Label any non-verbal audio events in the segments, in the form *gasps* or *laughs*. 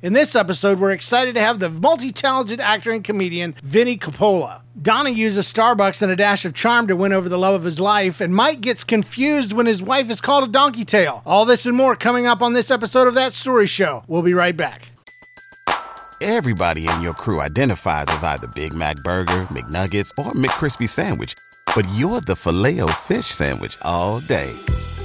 In this episode, we're excited to have the multi talented actor and comedian Vinnie Coppola. Donnie uses Starbucks and a dash of charm to win over the love of his life, and Mike gets confused when his wife is called a donkey tail. All this and more coming up on this episode of That Story Show. We'll be right back. Everybody in your crew identifies as either Big Mac Burger, McNuggets, or McCrispy Sandwich, but you're the filet fish Sandwich all day.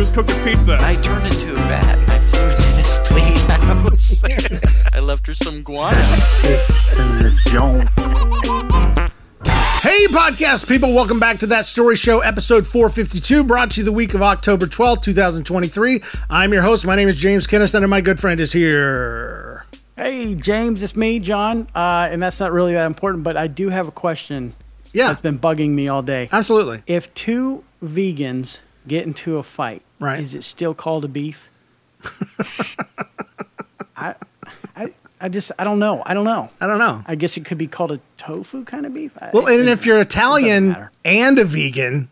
who's cooking pizza? I turned into a bat. I flew into this lady's house. I left her some guano. Hey, podcast people, welcome back to That Story Show, episode 452, brought to you the week of October 12th, 2023. I'm your host. My name is James Kennison, and my good friend is here. Hey, James, it's me, John. Uh, and that's not really that important, but I do have a question Yeah, that's been bugging me all day. absolutely. If two vegans get into a fight, Right. is it still called a beef? *laughs* I, I, I just, I don't know. I don't know. I don't know. I guess it could be called a tofu kind of beef. I- Well, it- and if you're Italian and a vegan,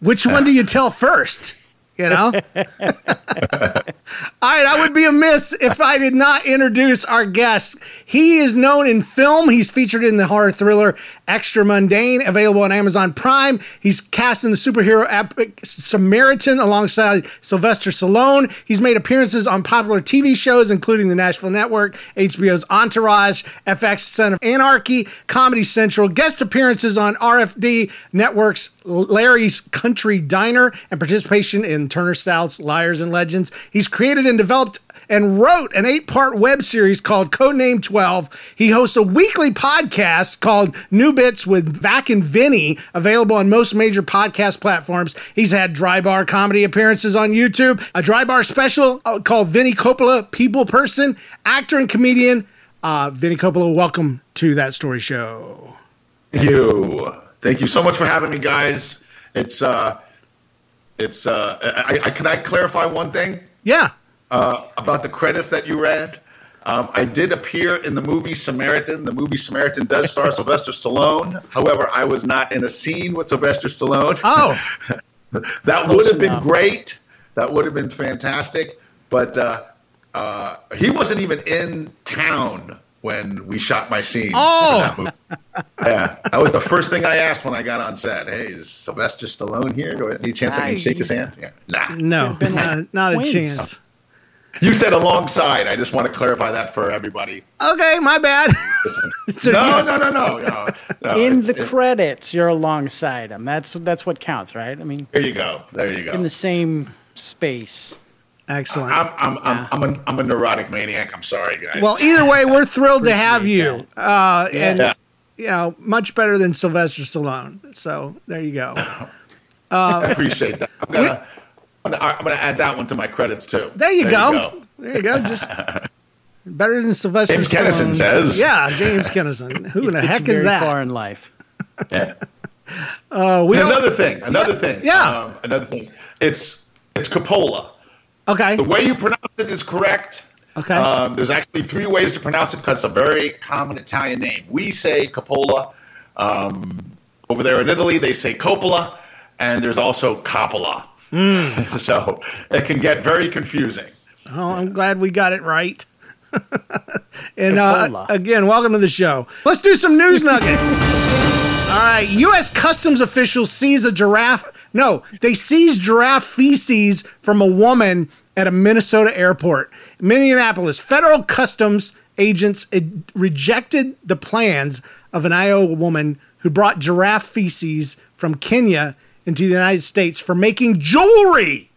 which one do you tell first? You know? *laughs* All right, I would be amiss if I did not introduce our guest. He is known in film. He's featured in the horror thriller Extra Mundane, available on Amazon Prime. He's cast in the superhero epic Samaritan alongside Sylvester Stallone. He's made appearances on popular TV shows, including the Nashville Network, HBO's Entourage, FX Son of Anarchy, Comedy Central, guest appearances on RFD Network's Larry's Country Diner, and participation in Turner South's Liars and Legends. He's created and developed and wrote an eight part web series called Codename 12. He hosts a weekly podcast called New Bits with Vac and Vinnie, available on most major podcast platforms. He's had dry bar comedy appearances on YouTube, a dry bar special uh, called Vinnie Coppola People Person, actor and comedian. Uh, Vinnie Coppola, welcome to That Story Show. Thank you. Thank you so much for having me, guys. It's uh, it's uh, I, I can I clarify one thing Yeah. uh, about the credits that you read. Um, I did appear in the movie Samaritan. The movie Samaritan does star *laughs* Sylvester Stallone. However, I was not in a scene with Sylvester Stallone. Oh, *laughs* that would have been great. That would have been fantastic. But uh, uh, he wasn't even in town when we shot my scene. for Oh. that movie. *laughs* yeah, that was the first thing I asked when I got on set. Hey, is Sylvester Stallone here? Do I- Any chance I can shake his hand? Yeah. Nah. no, not, not a twins. chance. You said alongside. I just want to clarify that for everybody. Okay, my bad. *laughs* So no, no, no, no, no, no. in it's- the it- credits, you're alongside him. That's that's what counts, right? I mean, There you go. There you go. in the same space. Excellent. I'm, I'm, I'm, I'm, a, I'm a neurotic maniac. I'm sorry, guys. Well, either way, we're thrilled to have you. Uh, and, Yeah. you know, much better than Sylvester Stallone. So there you go. I *laughs* appreciate that. I'm gonna, I'm gonna, add that one to my credits too. There you, go. There you go. Just *laughs* better than Sylvester James Stallone. Kennison says. Yeah, James Kennison. Who in the heck is very Far that? in life. Yeah. *laughs* Uh, we another thing. Another thing. Yeah. Um, another thing. It's it's Coppola. Okay. The way you pronounce it is correct. Okay. Um, there's actually three ways to pronounce it because it's a very common Italian name. We say Coppola. Um, over there in Italy, they say Coppola, and there's also Coppola. Hmm. *laughs* so it can get very confusing. Oh, I'm glad we got it right. *laughs* and uh, again, welcome to the show. Let's do some news nuggets. All right, U.S. Customs officials seize a giraffe. No, they seize giraffe feces from a woman at a Minnesota airport. Minneapolis federal customs agents ed- rejected the plans of an Iowa woman who brought giraffe feces from Kenya into the United States for making jewelry.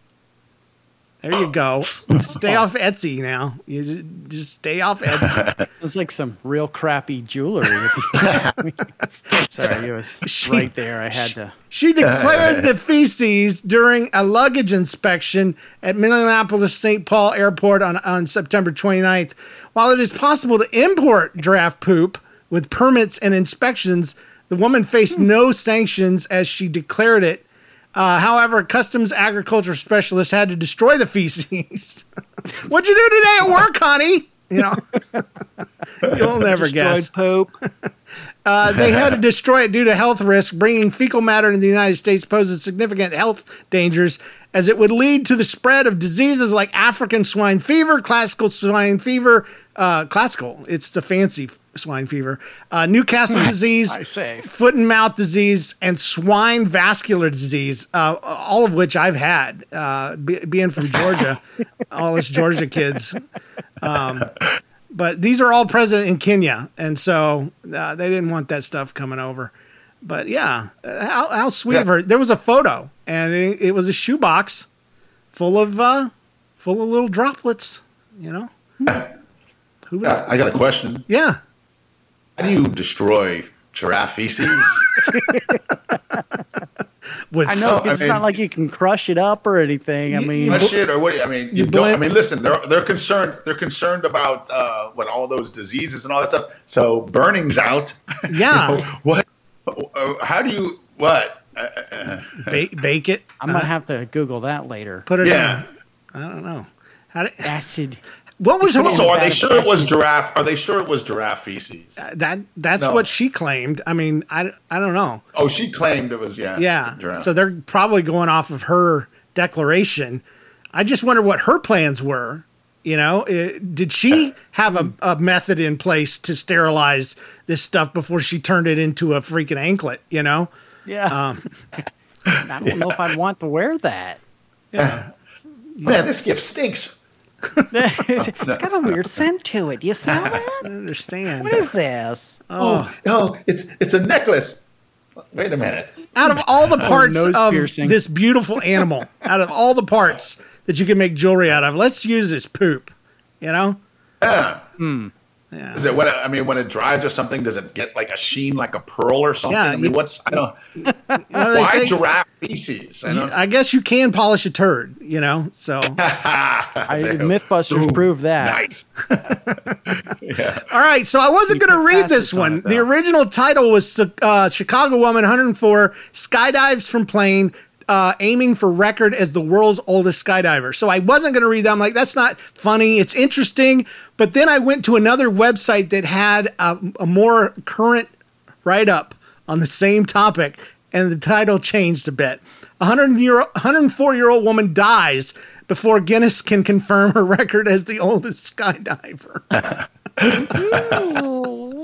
There you go. Stay oh. off Etsy now. You just, just stay off Etsy. *laughs* It's like some real crappy jewelry. *laughs* Sorry, it was She- right there. I had to. She declared the feces during a luggage inspection at Minneapolis St. Paul Airport on, on September 29th. While it is possible to import draft poop with permits and inspections, the woman faced no sanctions as she declared it. Uh, however, customs agriculture specialists had to destroy the feces. *laughs* What'd you do today at work, honey? You know, *laughs* you'll never guess. Destroyed Pope. *laughs* Uh, they had to destroy it due to health risk. Bringing fecal matter into the United States poses significant health dangers as it would lead to the spread of diseases like African swine fever, classical swine fever, uh, classical, it's a fancy swine fever, uh, Newcastle disease, I say. foot and mouth disease, and swine vesicular disease, uh, all of which I've had, uh, be, being from Georgia, *laughs* all us Georgia kids but these are all present in Kenya, and so uh, they didn't want that stuff coming over. But yeah, how, how sweet of her! There was a photo, and it, it was a shoebox full of uh, full of little droplets. You know, who would? Yeah, I got a question. Yeah, How do you destroy giraffe feces? *laughs* with I know I it's mean- not like you can crush it up or anything. I mean, What shit or what? do you- I mean, you, You don't. I mean, listen, they're they're concerned. They're concerned about uh, what all those diseases and all that stuff. So burning's out. *laughs* Yeah. You know, what? Uh, how do you what? ba- bake it, I'm gonna have to Google that later. put it Yeah. in. I don't know. How did, Acid. What was her? So are they bad sure it was acid. giraffe? Are they sure it was giraffe feces? that that's No. what she claimed. I mean, I, I don't know. Oh, she claimed it was yeah. Yeah. giraffe. So they're probably going off of her declaration. I just wonder what her plans were. You know, Uh, did she *laughs* have a, a method in place to sterilize this stuff before she turned it into a freaking anklet? You know, Yeah. Um, *laughs* I don't know if I'd want to wear that. Yeah. *laughs* Man, this gift stinks. *laughs* it's got a weird scent to it. Do you smell *laughs* that? I don't understand. What is this? Oh, no, it's it's a necklace. Wait a minute. out of all the *laughs* parts nose of piercing. this beautiful animal, out of all the parts that you can make jewelry out of, let's use this poop. You know, Yeah. Hmm. Yeah. Is it when it, I mean when it dries or something? Does it get like a sheen like a pearl or something? Yeah, I mean, you- what's I don't. You know, *laughs* Why say- giraffe feces? I don't. I guess you can polish a turd. You know, so *laughs* I, Mythbusters proved that. Nice. *laughs* All right, so I wasn't going to read this facets on one. it, the original title was uh, Chicago Woman 104 skydives from plane, uh, aiming for record as the world's oldest skydiver. So I wasn't going to read that. I'm like, that's not funny. It's interesting. But then I went to another website that had a, a more current write up on the same topic, and the title changed a bit. A 100 year, 104 year old woman dies before Guinness can confirm her record as the oldest skydiver. *laughs*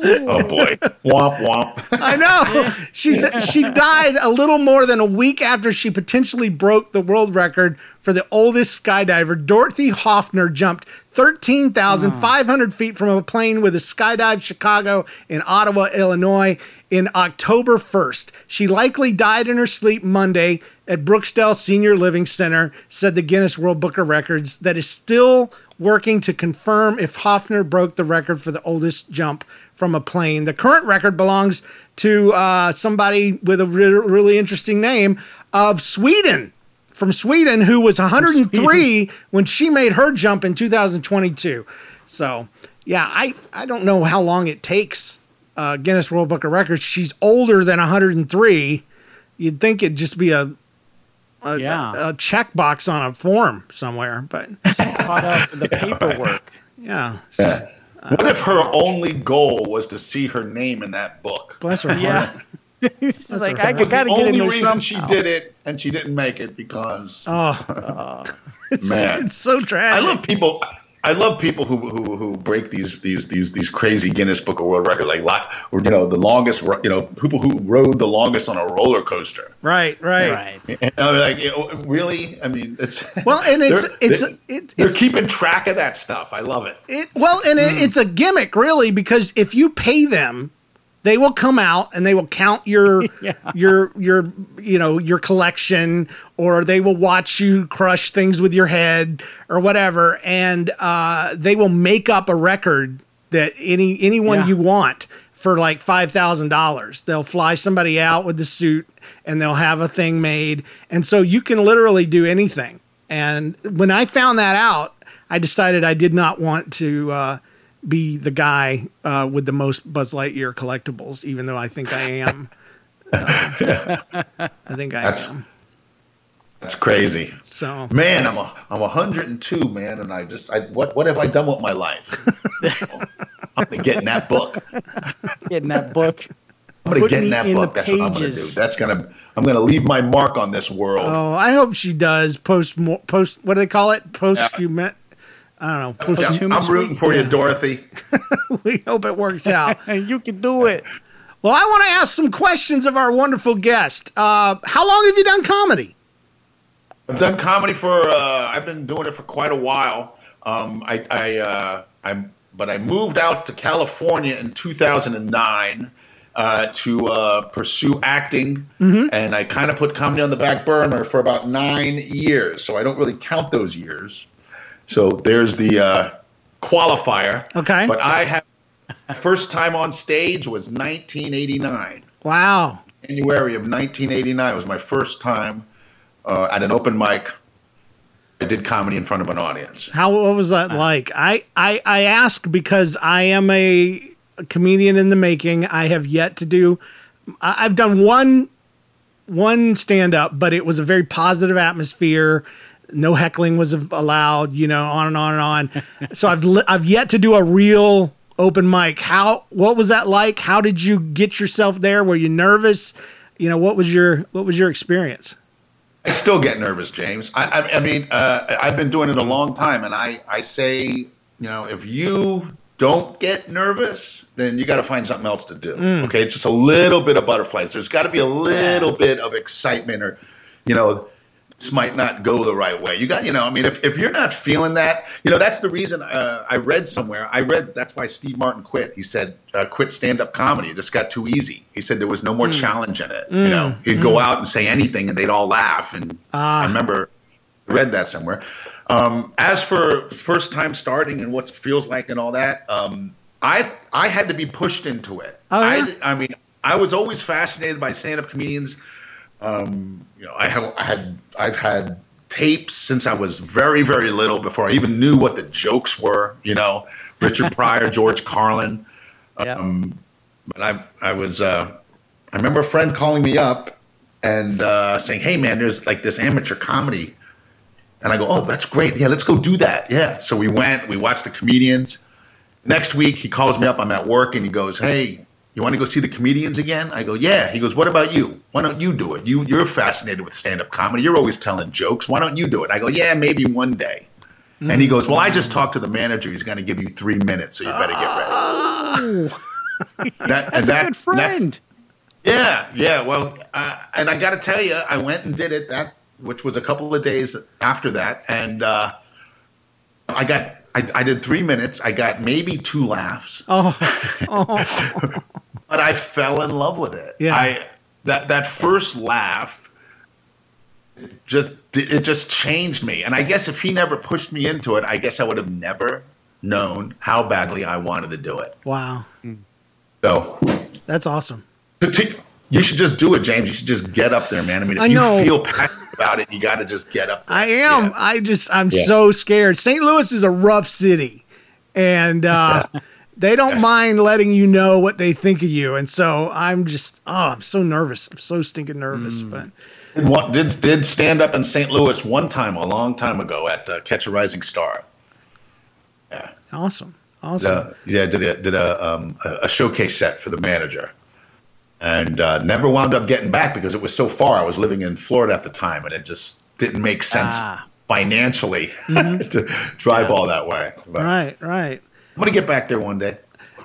Oh boy. womp womp. *laughs* I know. She she died a little more than a week after she potentially broke the world record for the oldest skydiver. Dorothy Hoffner jumped 13,500 feet from a plane with a skydive Chicago in Ottawa, Illinois in October 1st. She likely died in her sleep Monday at Brookdale Senior Living Center, said the Guinness World Book of Records, that is still working to confirm if Hoffner broke the record for the oldest jump from a plane. The current record belongs to uh, somebody with a re- really interesting name of Sweden, from Sweden, who was 103 when she made her jump in 2022. So, yeah, I, I don't know how long it takes uh, Guinness World Book of Records. She's older than 103. You'd think it'd just be a a, Yeah. a checkbox on a form somewhere, but *laughs* Caught up with the paperwork. yeah, What if her only goal was to see her name in that book? bless her heart. Yeah. *laughs* She's like, I gotta get in only there reason she did it, and she didn't make it because Oh, *laughs* man, it's so tragic. I love people. I love people who, who who break these these these these crazy Guinness Book of World Records, like lot, or you know the longest, you know people who rode the longest on a roller coaster. right, right, Right. And I'm like, you know, really? I mean, it's *laughs* Well, and it's they're- it's they- it, they're it's keeping track of that stuff. I love it. it well, and it, mm. it's a gimmick really because if you pay them They will come out and they will count your *laughs* your your you know your collection, or they will watch you crush things with your head or whatever, and uh, they will make up a record that any anyone Yeah. you want for like five thousand dollars. They'll fly somebody out with the suit and they'll have a thing made, and so you can literally do anything. And when I found that out, I decided I did not want to uh, be the guy uh, with the most Buzz Lightyear collectibles, even though I think I am. Uh, *laughs* I think I That's- am. That's crazy. So Man, I'm a, I'm 102, man, and I just I what what have I done with my life? *laughs* I'm gonna get in that book. Getting that book. I'm gonna Put get in that in book. the That's what I'm gonna do. That's gonna I'm gonna leave my mark on this world. Oh, I hope she does post mo- post. What do they call it? Post you met. I don't know. Post Yeah, Posthumous I'm rooting for you, Yeah. Dorothy. *laughs* We hope it works out. And *laughs* you can do it. well, I want to ask some questions of our wonderful guest. Uh, how long have you done comedy? I've done comedy for uh, I've been doing it for quite a while. Um, I I uh, I'm but I moved out to California in 2009 uh, to uh, pursue acting, and I kind of put comedy on the back burner for about nine years. So I don't really count those years. So there's the uh, qualifier. Okay. But I have first time on stage was 1989. Wow. January of 1989 was my first time uh, at an open mic. I did comedy in front of an audience. How what was that like? I, I I ask because I am a, a comedian in the making. I have yet to do. I, I've done one one stand up, but it was a very positive atmosphere. No heckling was allowed. You know, on and on and on. *laughs* so I've li- I've yet to do a real open mic. How what was that like? How did you get yourself there? Were you nervous? You know, what was your what was your experience? I still get nervous, James. I, I, I mean, uh, I've been doing it a long time, and I, I say, you know, if you don't get nervous, then you got to find something else to do. Okay, it's just a little bit of butterflies. There's got to be a little bit of excitement, or you know, might not go the right way. You got, you know, I mean, if, if you're not feeling that, you know, that's the reason uh, I read somewhere. I read that's why Steve Martin quit. He said, uh, quit stand up comedy. It just got too easy. He said there was no more challenge in it. You know, he'd go out and say anything and they'd all laugh. And I remember I read that somewhere. Um, as for first time starting and what it feels like and all that, um, I I had to be pushed into it. Oh, yeah? I, I mean, I was always fascinated by stand up comedians Um, you know, I have I had I've had tapes since I was very very little before I even knew what the jokes were. You know, Richard *laughs* Pryor, George Carlin. Yeah. Um, but I I was uh, I remember a friend calling me up and uh, saying, "Hey man, there's like this amateur comedy," and I go, "Oh, that's great. Yeah, let's go do that." Yeah. So we went. We watched the comedians. Next week, he calls me up. I'm at work, and he goes, "Hey, you want to go see the comedians again?" I go, "Yeah." He goes, "What about you? Why don't you do it? You you're fascinated with stand-up comedy. You're always telling jokes. Why don't you do it?" I go, "Yeah, maybe one day." And he goes, "Well, I just talked to the manager. He's going to give you three minutes, so you better get ready." That- and That's that- a good friend. yeah, yeah. Well, uh, and I got to tell you, I went and did it that, which was a couple of days after that, and uh, I got, I, I did three minutes. I got maybe two laughs, Oh, oh. *laughs* but I fell in love with it. Yeah. I that that first laugh just it just changed me, and I guess if he never pushed me into it, I guess I would have never known how badly I wanted to do it. wow. Hmm. So That's awesome. You should just do it, James. You should just get up there, man. I mean, if I know. you feel passionate about it, you got to just get up there. I am. Yeah. I just, I'm Yeah. so scared. St. Louis is a rough city, and uh, they don't Yes. mind letting you know what they think of you. And so I'm just, oh, I'm so nervous. I'm so stinking nervous. Mm. But Did, one- did did stand up in St. Louis one time, a long time ago, at uh, Catch a Rising Star. Yeah, awesome, awesome. uh, yeah, did a did a um, a a showcase set for the manager, and uh, never wound up getting back because it was so far. I was living in Florida at the time, and it just didn't make sense Ah. financially *laughs* to drive all that way. But Mm-hmm. Right, right. I'm gonna get back there one day.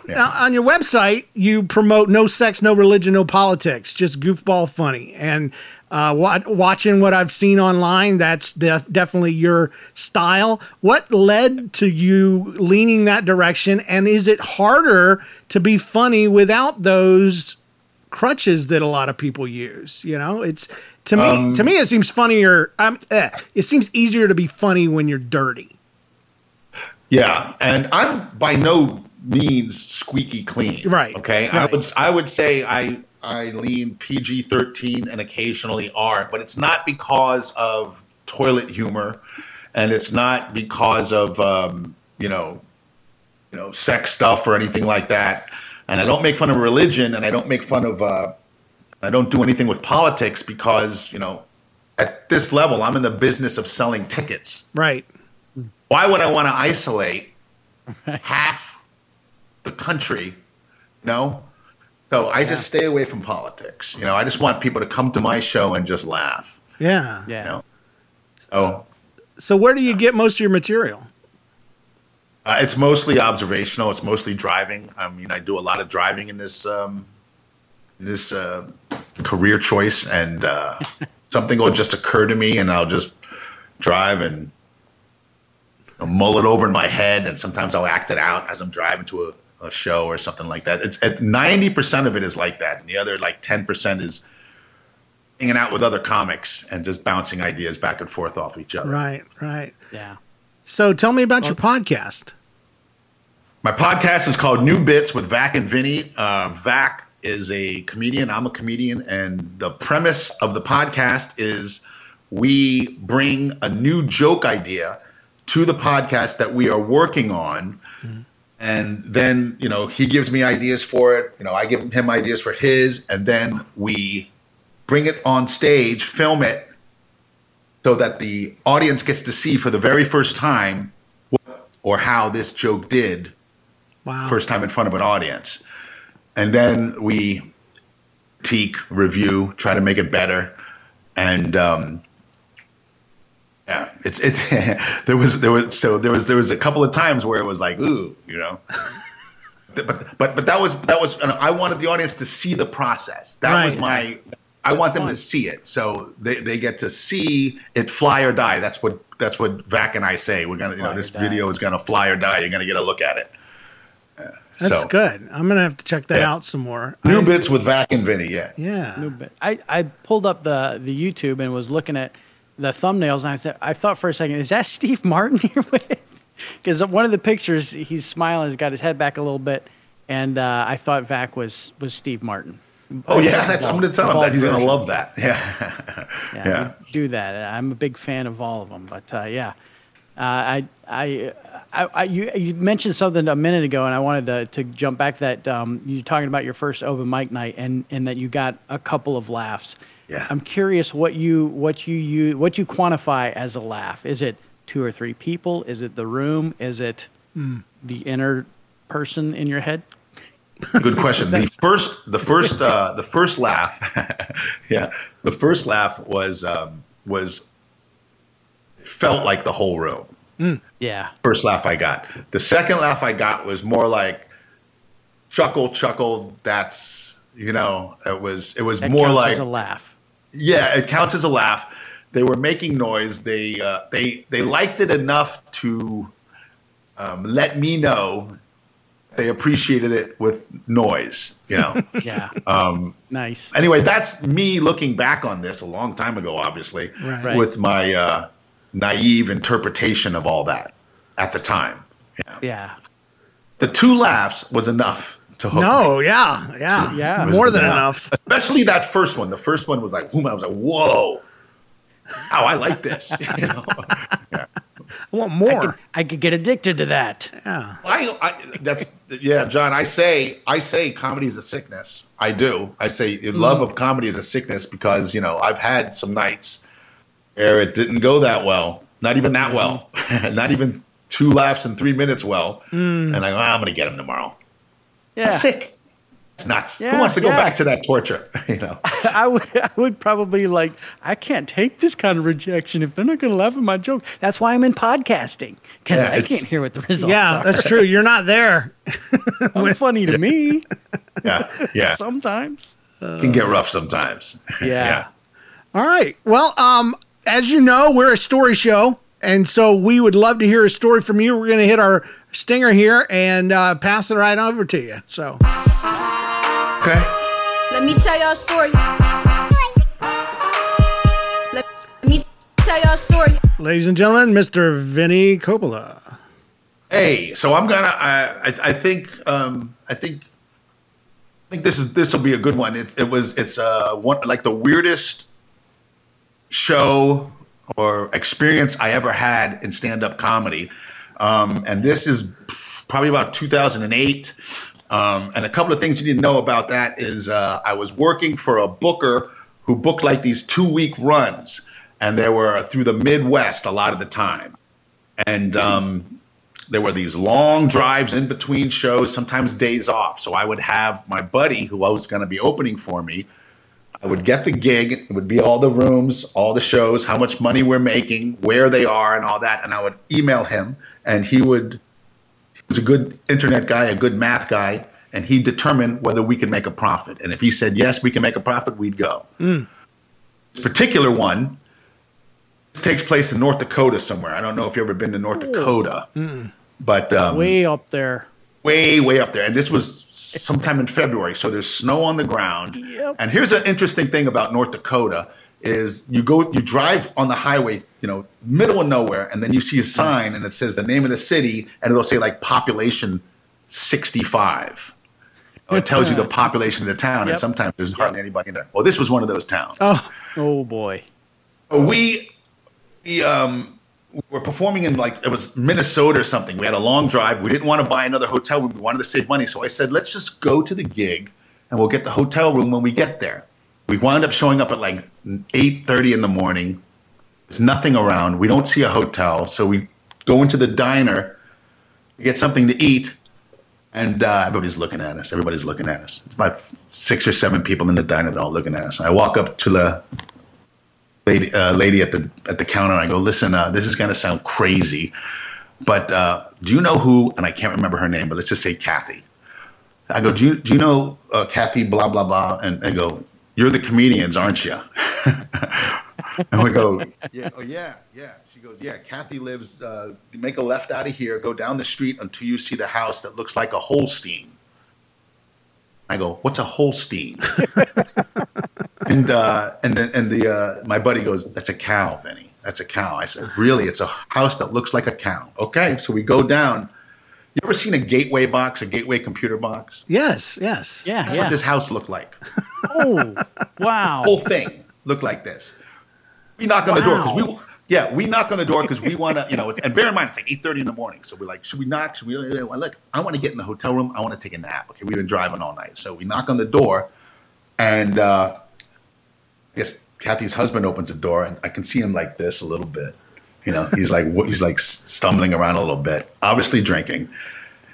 Now, on your website, you promote no sex, no religion, no politics, just goofball funny. And Uh, wa- watching what I've seen online, that's def- definitely your style. What led to you leaning that direction? And is it harder to be funny without those crutches that a lot of people use? You know, it's to me. to me, it seems funnier. Um, eh, it seems easier to be funny when you're dirty. Yeah, and I'm by no means squeaky clean. Right, Okay. I would I would say I I lean PG thirteen and occasionally R, but it's not because of toilet humor, and it's not because of um, you know you know sex stuff or anything like that. And I don't make fun of religion, and I don't make fun of uh, I don't do anything with politics because you know at this level I'm in the business of selling tickets Right. why would I want to isolate half the country? No. So I just stay away from politics. You know, I just want people to come to my show and just laugh. Yeah. Yeah. You know. So So where do you get most of your material? Uh, it's mostly observational. It's mostly driving. I mean, I do a lot of driving in this um, in this uh, career choice, and uh, *laughs* something will just occur to me, and I'll just drive and I'll mull it over in my head, and sometimes I'll act it out as I'm driving to a, a show or something like that. It's ninety percent of it is like that, and the other like ten percent is hanging out with other comics and just bouncing ideas back and forth off each other. Right. Right. Yeah. So tell me about your podcast. My podcast is called New Bits with Vac and Vinnie. Uh, Vac is a comedian. I'm a comedian. And the premise of the podcast is we bring a new joke idea to the podcast that we are working on. And then, you know, he gives me ideas for it. You know, I give him ideas for his. And then we bring it on stage, film it, so that the audience gets to see for the very first time what or how this joke did Wow. first time in front of an audience. And then we critique, review, try to make it better. And um, yeah, it's it's *laughs* there was there was so there was there was a couple of times where it was like ooh, you know. *laughs* But but but that was that was I wanted the audience to see the process. That was my I want them to see it. So they, they get to see it fly or die. That's what that's what Vac and I say. We're gonna you know Fly this video is gonna fly or die. You're gonna get a look at it. That's So- good. I'm gonna have to check that Yeah. out some more. New I- bits with Vac and Vinnie, yeah. Yeah. New bit. I, I pulled up the, the YouTube and was looking at the thumbnails, and I said, I thought for a second, is that *laughs* Steve Martin here with? Because one of the pictures, he's smiling, he's got his head back a little bit, and uh, I thought Vac was was Steve Martin. Oh yeah, that's, I'm going to tell him that he's going to love that. *laughs* Yeah, Yeah, Yeah. do that. I'm a big fan of all of them, but uh, yeah, uh, I, I, I, I, you, you mentioned something a minute ago, and I wanted to, to jump back. That um, you're talking about your first open mic night, and, and that you got a couple of laughs. Yeah. I'm curious what you what you use what you quantify as a laugh. Is it two or three people? Is it the room? Is it the inner person in your head? good question. *laughs* the first, the first, uh, the first laugh, *laughs* yeah, the first laugh was um, was felt like the whole room. Yeah. First laugh I got. The second laugh I got was more like chuckle, chuckle. That's you know, it was it was That more like as a laugh. Yeah, it counts as a laugh. They were making noise. They uh, they they liked it enough to um, let me know they appreciated it with noise. You know. *laughs* Yeah. *laughs* um, nice. anyway, that's me looking back on this a long time ago, obviously. Right. with my uh, naive interpretation of all that at the time. Yeah. Yeah. The two laughs was enough to hook me. No, yeah, yeah, Yeah. more than Yeah. enough. especially that first one. The first one was like, boom, I was like, whoa, oh, I like this. *laughs* You know? I want more. I could get addicted to that. yeah, I, I, that's yeah, John. I say, I say, comedy is a sickness. I do. I say, love mm. of comedy is a sickness because you know I've had some nights where it didn't go that well, not even that well, *laughs* not even two laughs in three minutes well, and I go, "Ah, I'm going to get him tomorrow. Yeah. That's sick. It's nuts. Yeah, Who wants to go yeah. back to that torture? *laughs* you know. *laughs* I would, I would probably like, I can't take this kind of rejection if they're not going to laugh at my jokes. That's why I'm in podcasting because Yeah, I can't hear what the results yeah, are. that's true. You're not there. It's funny to me Yeah, yeah. sometimes. can get rough sometimes. Yeah. All right. Well, um, as you know, we're a story show, and so we would love to hear a story from you. We're going to hit our stinger here and uh, pass it right over to you. So, Okay. Let me tell y'all a story. Let me tell y'all a story. ladies and gentlemen, Mr. Vinnie Coppola. Hey, so I'm gonna. I I, I think. Um, I think. I think this is this will be a good one. It, it was. It's uh one like the weirdest show or experience I ever had in stand up comedy, um, and this is probably about 2008. Um, and a couple of things you need to know about that is uh, I was working for a booker who booked like these two week runs, and they were through the Midwest a lot of the time. And um, there were these long drives in between shows, sometimes days off. So I would have my buddy who was going to be opening for me. I would get the gig. It would be all the rooms, all the shows, how much money we're making, where they are, and all that. And I would email him, and he would. He was a good internet guy, a good math guy, and he'd determine whether we could make a profit. And if he said yes, we can make a profit, we'd go. This particular one this takes place in North Dakota somewhere. I don't know if you've ever been to North Dakota, but um, Way up there. way, way up there. And this was sometime in February, so there's snow on the ground. Yep. And here's an interesting thing about North Dakota is you go you drive on the highway, you know, middle of nowhere, and then you see a sign and it says the name of the city, and it'll say like population 65. Or it tells you the population of the town, and sometimes there's hardly anybody in there. Well, this was one of those towns. Oh, Oh boy. we we um were performing in like it was Minnesota or something. We had a long drive. We didn't want to buy another hotel. We wanted to save money. So I said, let's just go to the gig and we'll get the hotel room when we get there. We wound up showing up at like eight thirty in the morning. There's nothing around. We don't see a hotel, so we go into the diner, get something to eat, and uh, everybody's looking at us. Everybody's looking at us. It's about six or seven people in the diner. They're all looking at us. I walk up to the lady, uh, lady at the at the counter. I go, listen, uh, this is going to sound crazy, but uh, do you know who? And I can't remember her name, but let's just say Kathy. I go, do you do you know uh, Kathy? Blah blah blah. And I go, you're the comedians, aren't you? *laughs* and we go, yeah, oh yeah, yeah. She goes, yeah. Kathy lives. Uh, make a left out of here. Go down the street until you see the house that looks like a Holstein. I go, what's a Holstein? *laughs* and uh, and then and the uh, my buddy goes, "That's a cow, Vinnie. That's a cow." I said, "Really? It's a house that looks like a cow." Okay, so we go down. You ever seen a gateway box, a gateway computer box? yes, yes. Yeah, That's yeah. what this house looked like. oh, wow. Whole thing looked like this. We knock on the door because we. Yeah, we knock on the door because we want to, you know, and bear in mind it's like eight thirty in the morning. So we're like, should we knock? Should we? Look, I want to get in the hotel room. I want to take a nap. Okay, we've been driving all night, so we knock on the door, and uh, I guess Kathy's husband opens the door, and I can see him like this a little bit. You know, he's like *laughs* he's like stumbling around a little bit, obviously drinking.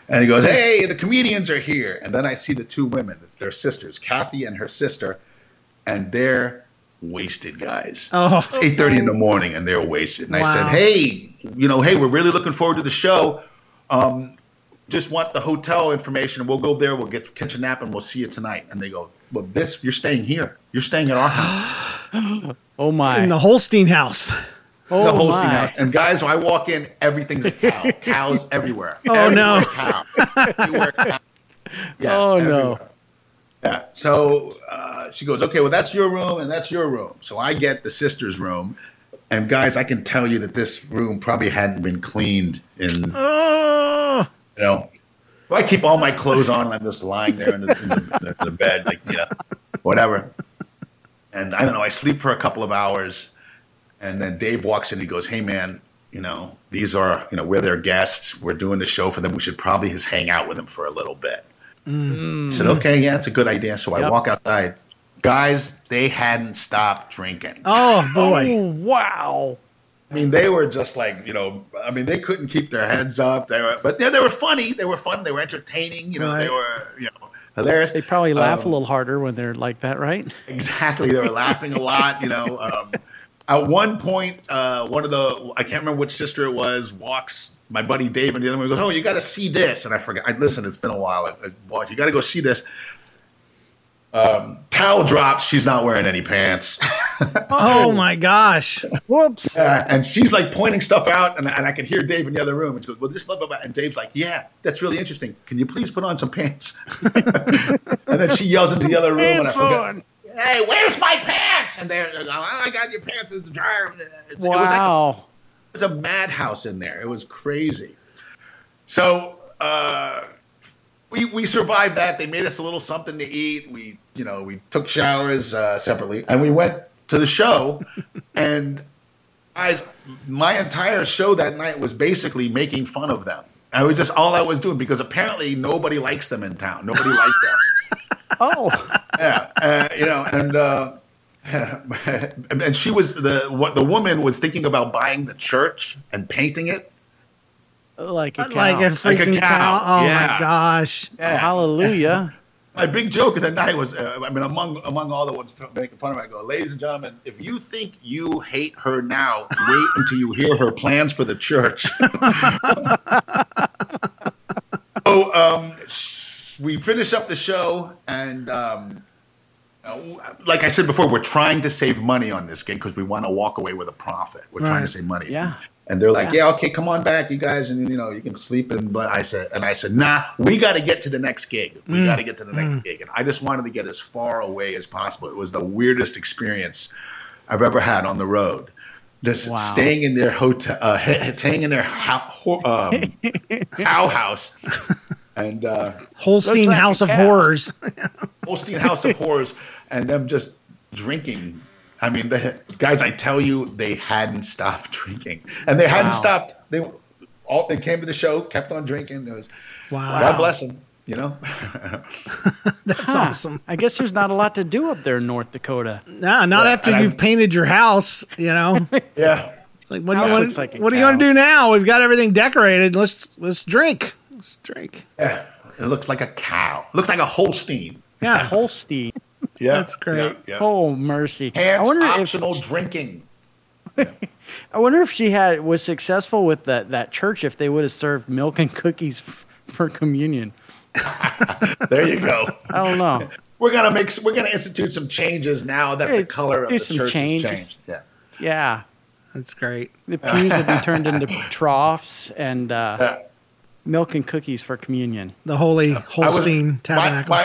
And he goes, "Hey, the comedians are here." And then I see the two women. It's their sisters, Kathy and her sister, and they're wasted guys. Oh. it's eight thirty in the morning, and they're wasted. And I said, "Hey, you know, hey, we're really looking forward to the show. Um, just want the hotel information, we'll go there. We'll get catch a nap, and we'll see you tonight." And they go, "Well, this you're staying here. You're staying at our house." *gasps* Oh my. In the Holstein house. oh the Holstein my. house. And guys, when I walk in, everything's a cow. *laughs* Cows everywhere. Oh, no. Everywhere Cow. Everywhere cow. *laughs* Yeah, Oh, no. Yeah. So uh, she goes, okay, well, that's your room and that's your room. So I get the sister's room. And guys, I can tell you that this room probably hadn't been cleaned in, Oh, you know, so I keep all my clothes on and I'm just lying there in the, in the, in the bed, like, you know, whatever. And I don't know, I sleep for a couple of hours. And then Dave walks in. He goes, "Hey, man, you know these are you know we're their guests. We're doing the show for them. We should probably just hang out with them for a little bit." Mm. I said, "Okay, yeah, it's a good idea." So I walk outside. Guys, they hadn't stopped drinking. oh boy. Oh, wow. I mean, they were just like you know. I mean, they couldn't keep their heads up. They were, but yeah, they were funny. They were fun. They were entertaining. You know, they were you know hilarious. They probably laugh Um, a little harder when they're like that, right? Exactly. They were laughing a lot, you know. Um, at one point, uh, one of the, I can't remember which sister it was, walks my buddy Dave and the other one goes, Oh, you got to see this. And I forgot. I, listen, it's been a while. I, I. You got to go see this. Um, towel drops. She's not wearing any pants. *laughs* Oh my gosh. Whoops. Uh, and she's like pointing stuff out, and, and I can hear Dave in the other room. And she goes, "Well, this blah blah blah." And Dave's like, "Yeah, that's really interesting. Can you please put on some pants?" *laughs* and then she yells into the other room, and I Pants forget, on. "Hey, where's my pants?" And they're, oh, I got your pants in the dryer. It's- It was like Wow. it was a madhouse in there. It was crazy. So uh, we we survived that. They made us a little something to eat. We you know we took showers uh, separately, and we went to the show. *laughs* and guys, my entire show that night was basically making fun of them. I was just all I was doing because apparently nobody likes them in town. Nobody liked them. *laughs* Oh. yeah, uh, you know, and uh, *laughs* and she was the what the woman was thinking about buying the church and painting it. Like a cow. Like a freaking cow. cow. Oh Yeah. my gosh. Oh, hallelujah. *laughs* My big joke of the night was, uh, I mean, among among all the ones making fun of me, I go, ladies and gentlemen, if you think you hate her now, wait *laughs* until you hear her plans for the church. *laughs* so, um, we finish up the show, and um, uh, like I said before, we're trying to save money on this gig because we want to walk away with a profit. We're trying to save money. Yeah. And they're like, Yeah. yeah. okay, come on back, you guys, and you know, you can sleep. And but I said, and I said, nah, we got to get to the next gig. We got to get to the next gig. And I just wanted to get as far away as possible. It was the weirdest experience I've ever had on the road. Just Wow. staying in their hotel, uh, *laughs* staying in their ho- ho- um, cow *laughs* house, and uh, Holstein like House of. Horrors. *laughs* Holstein House of Horrors, and them just drinking. I mean, the guys, I tell you, they hadn't stopped *laughs* drinking, and they hadn't stopped. They all they came to the show, kept on drinking. It was, Wow. God bless them. You know, *laughs* That's Huh. awesome. I guess there's not a lot to do up there in North Dakota. Nah, not Yeah, after and I- you've painted your house, you know. *laughs* yeah. It's like what do you want like what are you cow. going to do now? We've got everything decorated. Let's let's drink. Let's drink. Yeah, it looks like a cow. looks like a Holstein. Yeah. Holstein. Yeah, That's great. Yeah, yeah. Oh mercy! I Pants wonder if optional drinking. *laughs* I wonder if she had was successful with that that church if they would have served milk and cookies for communion. *laughs* There you go. I don't know. We're gonna make. We're gonna institute some changes now that Hey, the color of the some church changes. has changed. Yeah. Yeah, That's great. the pews would be turned into *laughs* troughs and uh, Yeah. milk and cookies for communion. The Holy I was- Holstein Tabernacle.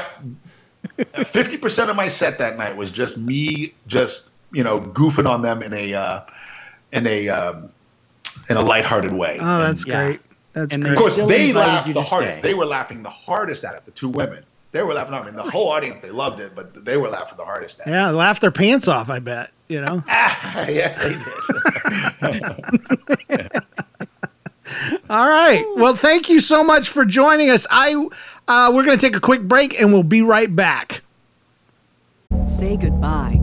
Fifty percent of my set that night was just me, just you know, goofing on them in a uh, in a um, in a lighthearted way. oh, that's Yeah. great. That's And great. of course, they laughed the hardest. stay. They were laughing the hardest at it. The two women, they were laughing. I mean, the whole audience, they loved it, but they were laughing the hardest at it. yeah, laughed their pants off, I bet, you know. *laughs* yes, they did. *laughs* All right. Well, thank you so much for joining us. I uh, we're going to take a quick break and we'll be right back. Say goodbye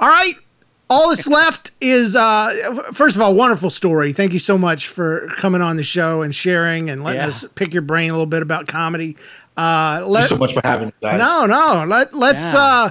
All right. All that's left is, uh, first of all, wonderful story. Thank you so much for coming on the show and sharing and letting Yeah. us pick your brain a little bit about comedy. Uh, Thank let, you so much for having me, guys. no, no. Let let's Yeah. uh,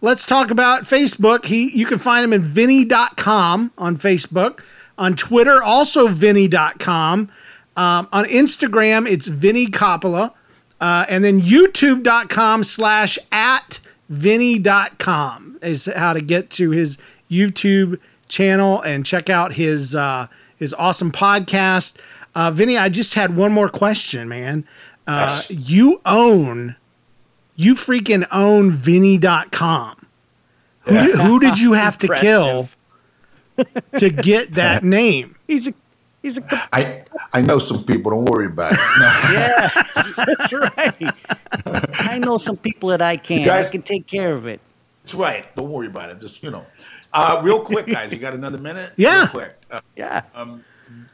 let's talk about Facebook. He you can find him at Vinny.com on Facebook. On Twitter, also Vinny.com. Um, on Instagram, it's Vinnie Coppola. Uh, and then youtube.com slash at vinny.com is how to get to his YouTube channel and check out his uh, his awesome podcast. Uh, Vinnie, I just had one more question, man. Uh, Yes. You own, you freaking own Vinny.com. Who, who did you *laughs* have to kill to get that *laughs* name? He's a he's a I I know some people. Don't worry about it. No. *laughs* yeah. That's right. I know some people that I can. guys- I can take care of it. That's right. Don't worry about it. Just you know, uh, real quick, guys. You got another minute? Yeah. Real quick. Uh, Yeah.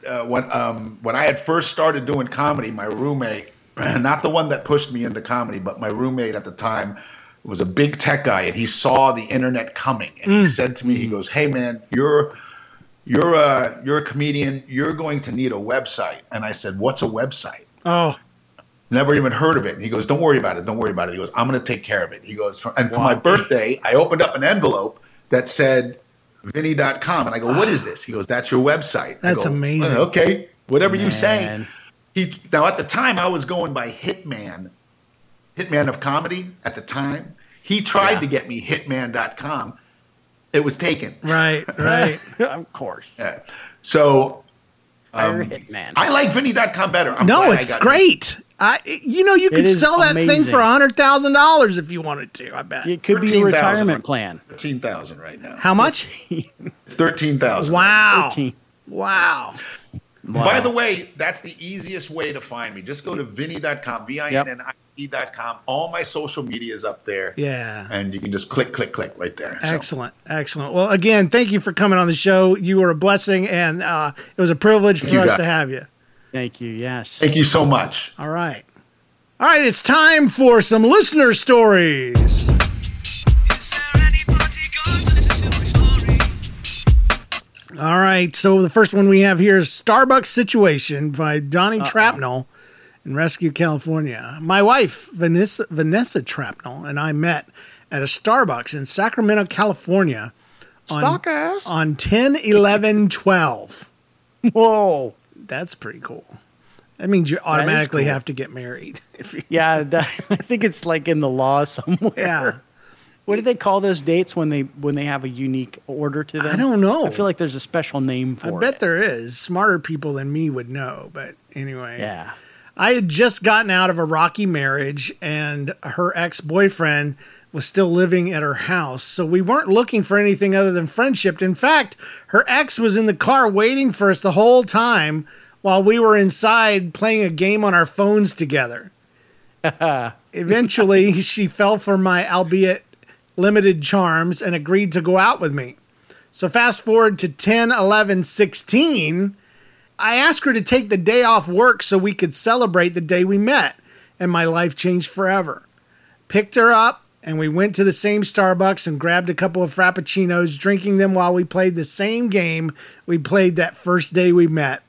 uh, when um, when I had first started doing comedy, my roommate, *clears throat* not the one that pushed me into comedy, but my roommate at the time was a big tech guy, and he saw the internet coming, and he said to me, he goes, "Hey man, you're." You're a you're a comedian. You're going to need a website, and I said, "What's a website?" Oh, Never even heard of it. And he goes, "Don't worry about it. Don't worry about it." He goes, "I'm going to take care of it." He goes, and for my birthday, I opened up an envelope that said Vinnie.com, and I go, "What is this?" He goes, "That's your website." That's go, amazing. "Uh, Okay, whatever you say. He now at the time I was going by Hitman, Hitman of comedy. At the time, he tried to get me Hitman.com. It was taken. right, right. *laughs* of course. Yeah. So um, Fire Hitman. I like Vinnie.com better. I'm no, it's I got great. I, you know, you could sell that thing for a hundred thousand dollars if you wanted to. I bet. it could be a 13,000. retirement plan. Thirteen thousand right now. How much? It's thirteen thousand. Wow, 13. wow. By the way, that's the easiest way to find me. Just go to vinnie.com, V I N N I E.com. All my social media is up there. Yeah. And you can just click, click, click right there. So, Excellent, excellent. Well, again, thank you for coming on the show. You were a blessing, and uh, it was a privilege for You us to it. have you. Thank you. Yes. thank you so much. All right, all right. It's time for some listener stories. All right. So the first one we have here is Starbucks Situation by Donnie Trapnell in Rescue, California. My wife, Vanessa, Vanessa Trapnell, and I met at a Starbucks in Sacramento, California on, Stalkers. on 10 11 12. Whoa. That's pretty cool. That means you automatically cool. have to get married. *laughs* If you, Yeah, that- I think it's like in the law somewhere. yeah. What do they call those dates when they when they have a unique order to them? I don't know. I feel like there's a special name for it. I it. bet there is. Smarter people than me would know. But anyway. Yeah. I had just gotten out of a rocky marriage, and her ex boyfriend was still living at her house. So we weren't looking for anything other than friendship. In fact, her ex was in the car waiting for us the whole time while we were inside playing a game on our phones together. *laughs* Eventually, she fell for my albeit limited charms and agreed to go out with me. So fast forward to 10, 11, 16. I asked her to take the day off work so we could celebrate the day we met, and my life changed forever. Picked her up, and we went to the same Starbucks and grabbed a couple of Frappuccinos, drinking them while we played the same game we played that first day we met.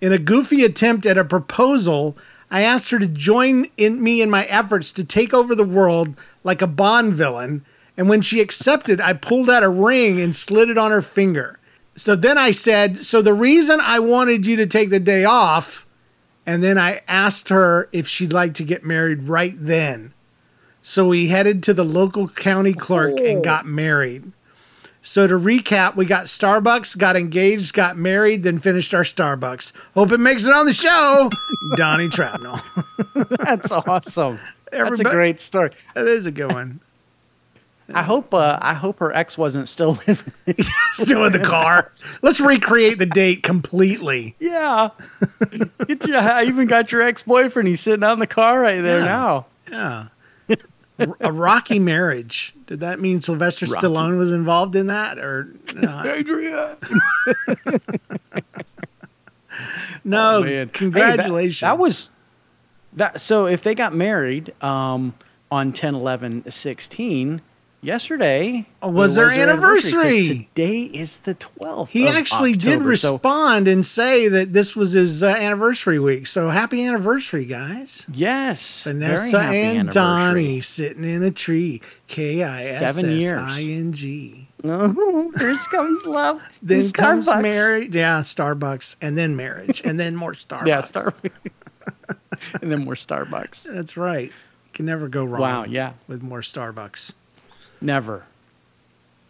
In a goofy attempt at a proposal, I asked her to join in me in my efforts to take over the world like a Bond villain, and when she accepted, I pulled out a ring and slid it on her finger. So then I said, So the reason I wanted you to take the day off, and then I asked her if she'd like to get married right then. So we headed to the local county clerk and oh. got married. So to recap, we got Starbucks, got engaged, got married, then finished our Starbucks. Hope it makes it on the show. Donnie Trapnell. *laughs* That's awesome. That's a great story. That is a good one. I hope uh, I hope her ex wasn't still *laughs* living. Still in the car. Let's recreate the date completely. yeah. I even got your ex boyfriend. He's sitting out in the car right there Yeah. now. Yeah. a rocky marriage. Did that mean Sylvester Rocky. Stallone was involved in that or not? *laughs* Adrian. *laughs* No, Oh, man. Hey, that- congratulations. that, was that. So if they got married um, on 10, 11, 16, yesterday. Oh, was there their 'cause anniversary. Today is the 12th. He actually did October, so- respond and say that this was his uh, anniversary week. So happy anniversary, guys. yes. Vanessa and anniversary. Donnie sitting in a tree. K I S S Seven years. I N G. *laughs* Oh, here comes love. *laughs* Then And comes Starbucks. marriage. Yeah, Starbucks. And then marriage. and then more Starbucks. *laughs* Yeah, Starbucks. and then more Starbucks. That's right. You can never go wrong. Wow, yeah. With more Starbucks. Never.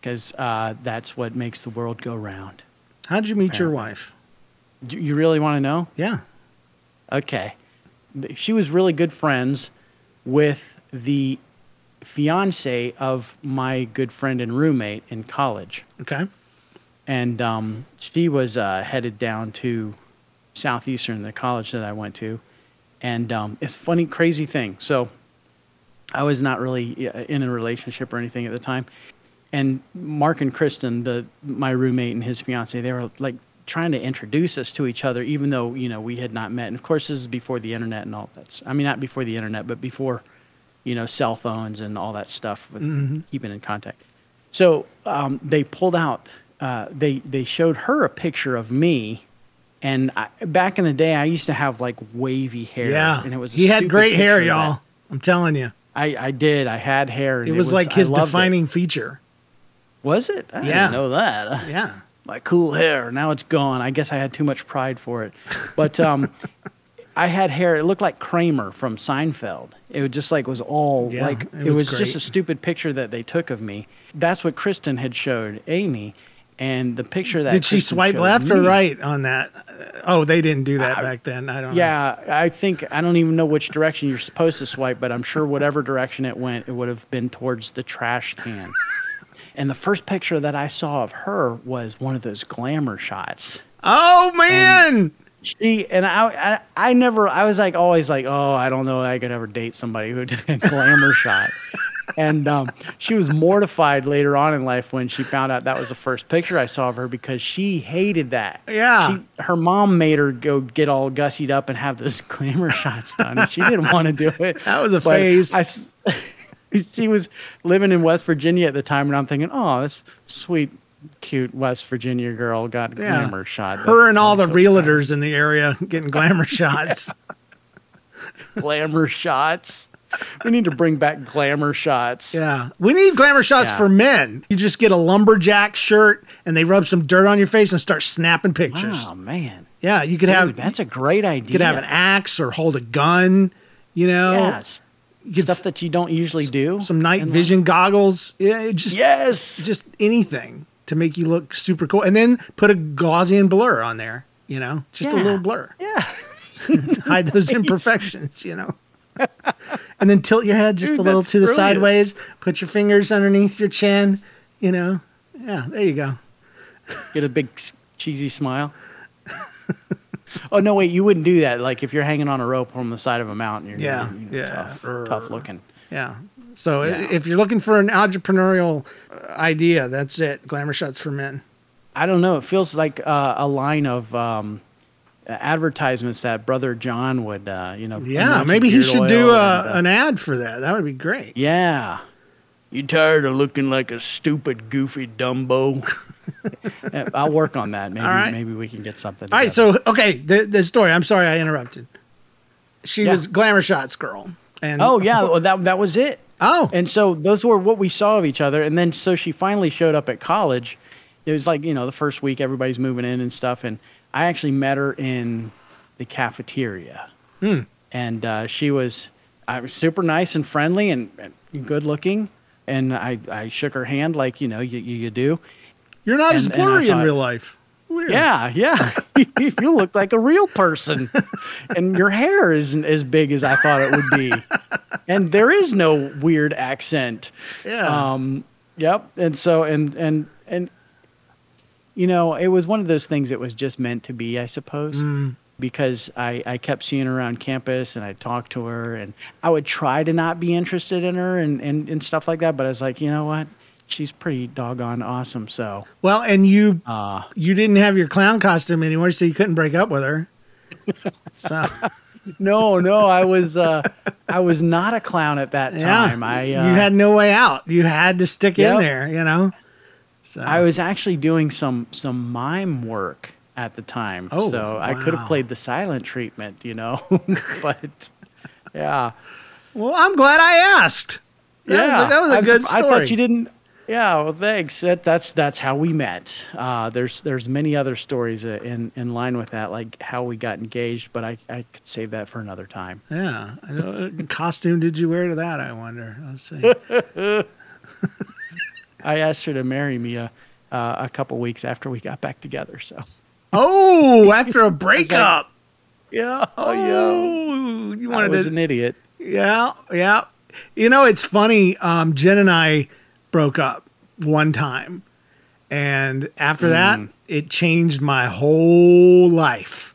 Because uh, that's what makes the world go round. How'd you meet your wife? Do you really want to know? Yeah. Okay. She was really good friends with the fiance of my good friend and roommate in college. Okay. And um, she was uh, headed down to Southeastern, the college that I went to. And um, it's a funny, crazy thing. So I was not really uh, in a relationship or anything at the time. And Mark and Kristen, the my roommate and his fiance, they were like trying to introduce us to each other, even though you know we had not met. And of course, this is before the internet and all that. I mean, not before the internet, but before you know cell phones and all that stuff with Mhm. keeping in contact. So um, they pulled out. Uh, they they showed her a picture of me, and I, back in the day, I used to have like wavy hair. Yeah. and it was a he had great hair, picture of that. y'all. I'm telling you. I, I did. I had hair. And It was, like his loved it. defining feature. Was it? I Yeah. didn't know that. Yeah. *laughs* My cool hair. Now it's gone. I guess I had too much pride for it. But um, *laughs* I had hair. It looked like Kramer from Seinfeld. It was just like was all Yeah, like it it was was, just a stupid picture that they took of me. That's what Kristen had showed Amy, and the picture that Did she swipe left or right on that? Oh, they didn't do that I- back then. I don't know. Yeah, I think I don't even know which direction you're supposed to swipe, but I'm sure whatever direction it went, it would have been towards the trash can. *laughs* and the first picture that I saw of her was one of those glamour shots. Oh man. She and I, I, I never. I was like always like, oh, I don't know, I could ever date somebody who did a glamour *laughs* shot. And um, she was mortified later on in life when she found out that was the first picture I saw of her because she hated that. Yeah. She, her mom made her go get all gussied up and have those *laughs* glamour shots done. and she didn't *laughs* want to do it. That was a But phase. I she was living in West Virginia at the time, and I'm thinking, oh, this sweet, cute West Virginia girl got Yeah. glamour shot. Her and all the so realtors in the area getting glamour *laughs* shots. glamour shots. We need to bring back glamour shots. Yeah. We need glamour shots Yeah. for men. You just get a lumberjack shirt and they rub some dirt on your face and start snapping pictures. Oh man, Yeah, you could Dude, have that's a great idea. you could have an axe or hold a gun, you know. Yeah, s- You stuff that you don't usually do. some night vision goggles. Yeah, just Yes. just anything to make you look super cool. And then put a Gaussian blur on there, you know. Just a little blur. Yeah. *laughs* Hide those *laughs* imperfections, you know. and then tilt your head just Dude, a little to the brilliant. sideways. Put your fingers underneath your chin, you know. Yeah, there you go. Get a big cheesy smile. *laughs* oh no, wait! You wouldn't do that. Like if you're hanging on a rope from the side of a mountain, you're Yeah, you know, yeah. tough, tough looking. Yeah. So Yeah. if you're looking for an entrepreneurial uh, idea, that's it. Glamour shots for men. I don't know. It feels like uh, a line of um, advertisements that Brother John would, uh, you know. Yeah, maybe he should do a, and, uh, an ad for that. That would be great. Yeah. You tired of looking like a stupid, goofy Dumbo? *laughs* I'll work on that. Maybe All right. maybe we can get something. All right, together. so okay, the the story. I'm sorry I interrupted. She Yeah. was glamour shots girl, and oh yeah, well, that that was it. Oh, And so those were what we saw of each other. And then so she finally showed up at college. It was like, you know, the first week everybody's moving in and stuff. And I actually met her in the cafeteria. Hmm. And uh, she was, I was super nice and friendly and, and good looking. And I, I shook her hand like, you know, you, you, you do. you're not as and- I blurry in real life. Weird. Yeah, yeah. *laughs* you look like a real person. and your hair isn't as big as I thought it would be. And there is no weird accent. yeah. Um, yep. And so, and, and, and, you know, it was one of those things that was just meant to be, I suppose, because I, I kept seeing her around campus and I talked to her and I would try to not be interested in her and, and, and stuff like that. But I was like, you know what? She's pretty doggone awesome. So, well, and you uh, you didn't have your clown costume anymore, so you couldn't break up with her. *laughs* So no, no, I was uh, I was not a clown at that time. I uh, you had no way out. You had to stick Yep. in there. You know. So I was actually doing some some mime work at the time, Oh, so I could have played the silent treatment, you know. *laughs* but yeah, well. I'm glad I asked. That yeah, was a, that was a I good I story. thought you didn't. Yeah, well, thanks. That, that's that's how we met. Uh, there's there's many other stories uh, in in line with that, like how we got engaged. But I I could save that for another time. Yeah. What costume did you wear to that? I wonder. Let's see. *laughs* I asked her to marry me a uh, a couple weeks after we got back together. So oh, after a *laughs* breakup. yeah, Oh, yeah. you wanted I was to an idiot. Yeah, yeah. You know, it's funny. Um, Jen and I broke up one time, and after that, Mm. it changed my whole life.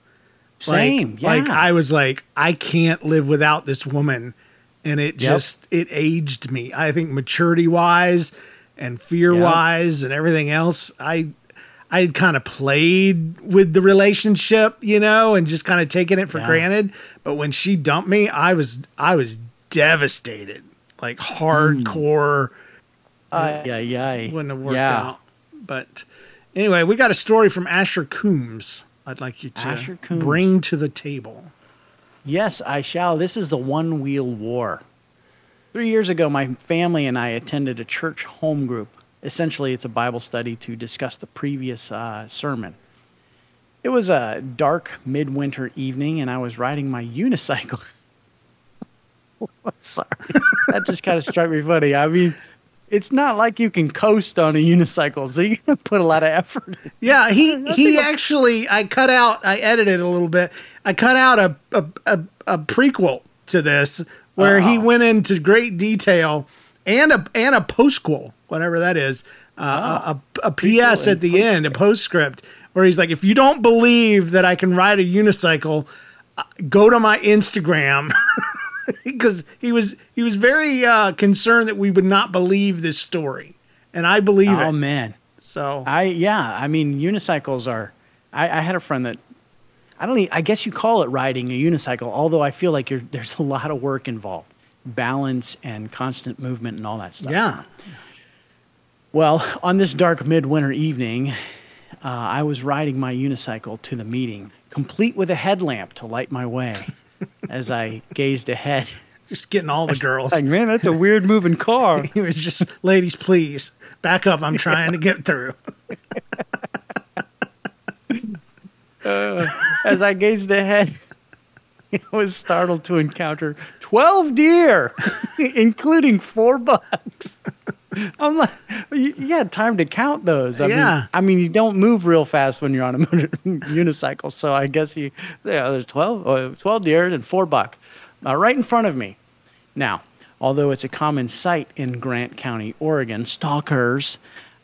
Same, Like, like. I was like, I can't live without this woman, and it Yep. just it aged me. I think maturity wise and fear wise and everything else. I I had kind of played with the relationship, you know, and just kind of taken it for Yeah. granted. But when she dumped me, I was I was devastated, like hardcore. Uh, yeah, yeah. Wouldn't have worked yeah. out. But anyway, we got a story from Asher Coombs. I'd like you to Asher bring to the table. Yes, I shall. This is the One Wheel War. Three years ago, my family and I attended a church home group. Essentially, it's a Bible study to discuss the previous uh, sermon. It was a dark midwinter evening, and I was riding my unicycle. *laughs* Sorry, that just kind of struck me funny. I mean, it's not like you can coast on a unicycle, so you can put a lot of effort. in. Yeah, he he actually I cut out I edited a little bit. I cut out a a, a, a prequel to this where he Oh. went into great detail and a and a postquel, whatever that is, uh, a, a, a PS at the end, a postscript where he's like, if you don't believe that I can ride a unicycle, uh, go to my Instagram. *laughs* *laughs* Because he was he was very uh, concerned that we would not believe this story, and I believe Oh it. man, So I yeah, I mean unicycles are. I, I had a friend that I don't. I guess you call it riding a unicycle, although I feel like you're, there's a lot of work involved, balance and constant movement and all that stuff. yeah, Well, on this dark midwinter evening, uh, I was riding my unicycle to the meeting, complete with a headlamp to light my way. *laughs* as I gazed ahead, just getting all the girls. like man, that's a weird moving car. *laughs* He was just, ladies, please back up. I'm trying to get through. Uh, as I gazed ahead, *laughs* I was startled to encounter 12 deer, *laughs* including four bucks. *laughs* I'm like, you, you had time to count those. I Yeah. Mean, I mean, you don't move real fast when you're on a *laughs* unicycle. So I guess you, yeah, there's 12, uh, 12 deer and four buck uh, right in front of me. Now, although it's a common sight in Grant County, Oregon, stalkers,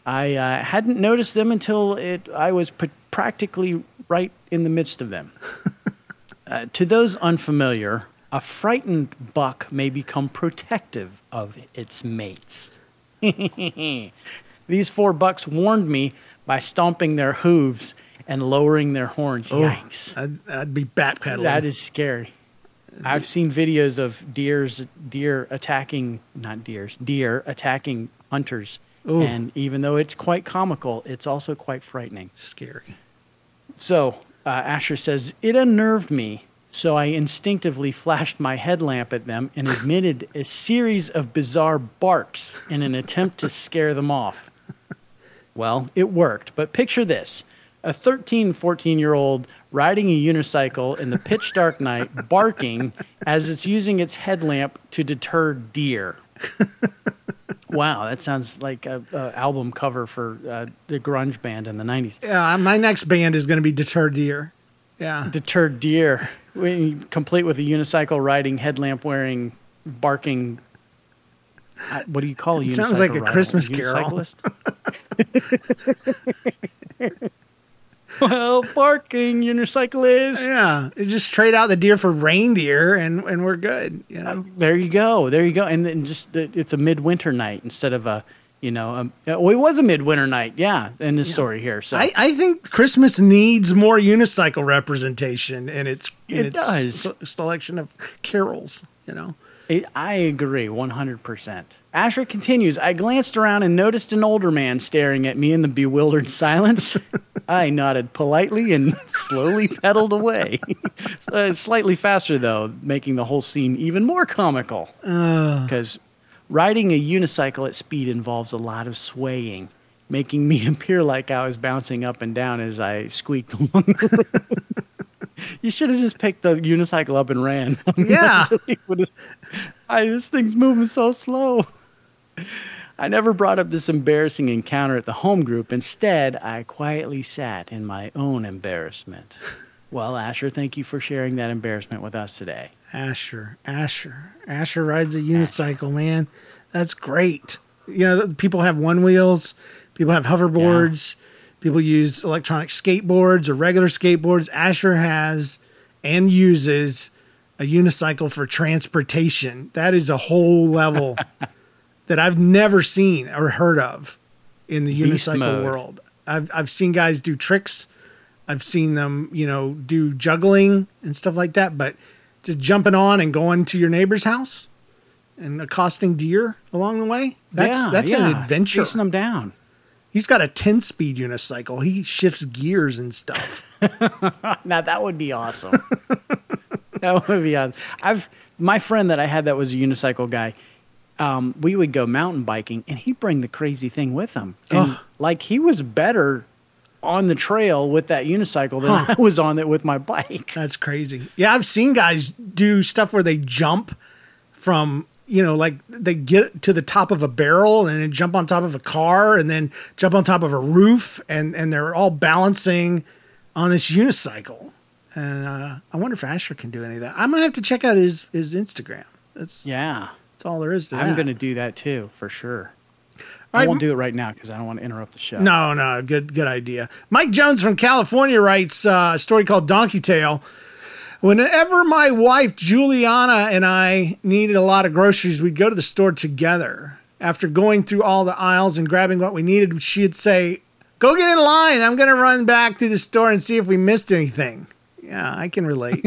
I uh, hadn't noticed them until it, I was p- practically right in the midst of them. *laughs* Uh, to those unfamiliar, a frightened buck may become protective of its mates. *laughs* These four bucks warned me by stomping their hooves and lowering their horns. Yikes. I'd, I'd be backpedaling. That is scary. I've seen videos of deers, deer attacking, not deers, deer attacking hunters. Ooh. And even though it's quite comical, it's also quite frightening. scary. So uh, Asher says, It unnerved me, so I instinctively flashed my headlamp at them and emitted a series of bizarre barks in an attempt to scare them off. Well, it worked, but picture this a 13, 14 year old riding a unicycle in the pitch dark night, barking as it's using its headlamp to deter deer. Wow, that sounds like a, a album cover for uh, the grunge band in the 90s. Yeah, my next band is going to be Deter Deer. Yeah. deterred deer, complete with a unicycle riding, headlamp wearing, barking. Uh, what do you call It sounds like a rider? Christmas carol. *laughs* well, barking unicyclist. Yeah. Just trade out the deer for reindeer and, and we're good, you know? Uh, there you go. There you go. And then just it's a midwinter night instead of a You know, um, uh, well, it was a midwinter night, yeah, in this story here. So I, I think Christmas needs more unicycle representation in its in It its does. se- selection of carols. You know, It, I agree 100%. Asher continues I glanced around and noticed an older man staring at me in the bewildered silence. *laughs* I nodded politely and slowly pedaled away. *laughs* uh, slightly faster, though, making the whole scene even more comical. Because riding a unicycle at speed involves a lot of swaying, making me *laughs* appear like I was bouncing up and down as I squeaked along the road. *laughs* You should have just picked the unicycle up and ran. *laughs* yeah. I, this thing's moving so slow. I never brought up this embarrassing encounter at the home group. Instead, I quietly sat in my own embarrassment. Well, Asher, thank you for sharing that embarrassment with us today. Asher, Asher, Asher rides a unicycle, man. That's great. You know, people have one wheels, people have hoverboards, people use electronic skateboards or regular skateboards. Asher has and uses a unicycle for transportation. That is a whole level *laughs* that I've never seen or heard of in the Beast unicycle mode. world. I've I've seen guys do tricks. I've seen them, you know, do juggling and stuff like that, but just jumping on and going to your neighbor's house and accosting deer along the way. That's yeah, that's yeah, an adventure. Chasing them down. He's got a 10 speed unicycle. He shifts gears and stuff. *laughs* Now that would be awesome. *laughs* that would be awesome. I've my friend that I had that was a unicycle guy. Um, we would go mountain biking, and he'd bring the crazy thing with him. And Ugh. like he was better on the trail with that unicycle than Huh. I was on it with my bike. That's crazy. Yeah, I've seen guys do stuff where they jump from, you know, like they get to the top of a barrel and then jump on top of a car and then jump on top of a roof and and they're all balancing on this unicycle. And uh, I wonder if Asher can do any of that. I'm gonna have to check out his his Instagram. That's Yeah, that's all there is to I'm going to do that too for sure. I right, won't do it right now because I don't want to interrupt the show. No, no, good, good idea. Mike Jones from California writes uh, a story called Donkey Tale. Whenever my wife Juliana and I needed a lot of groceries, we'd go to the store together. After going through all the aisles and grabbing what we needed, she'd say, "Go get in line. I'm going to run back to the store and see if we missed anything." Yeah, I can relate.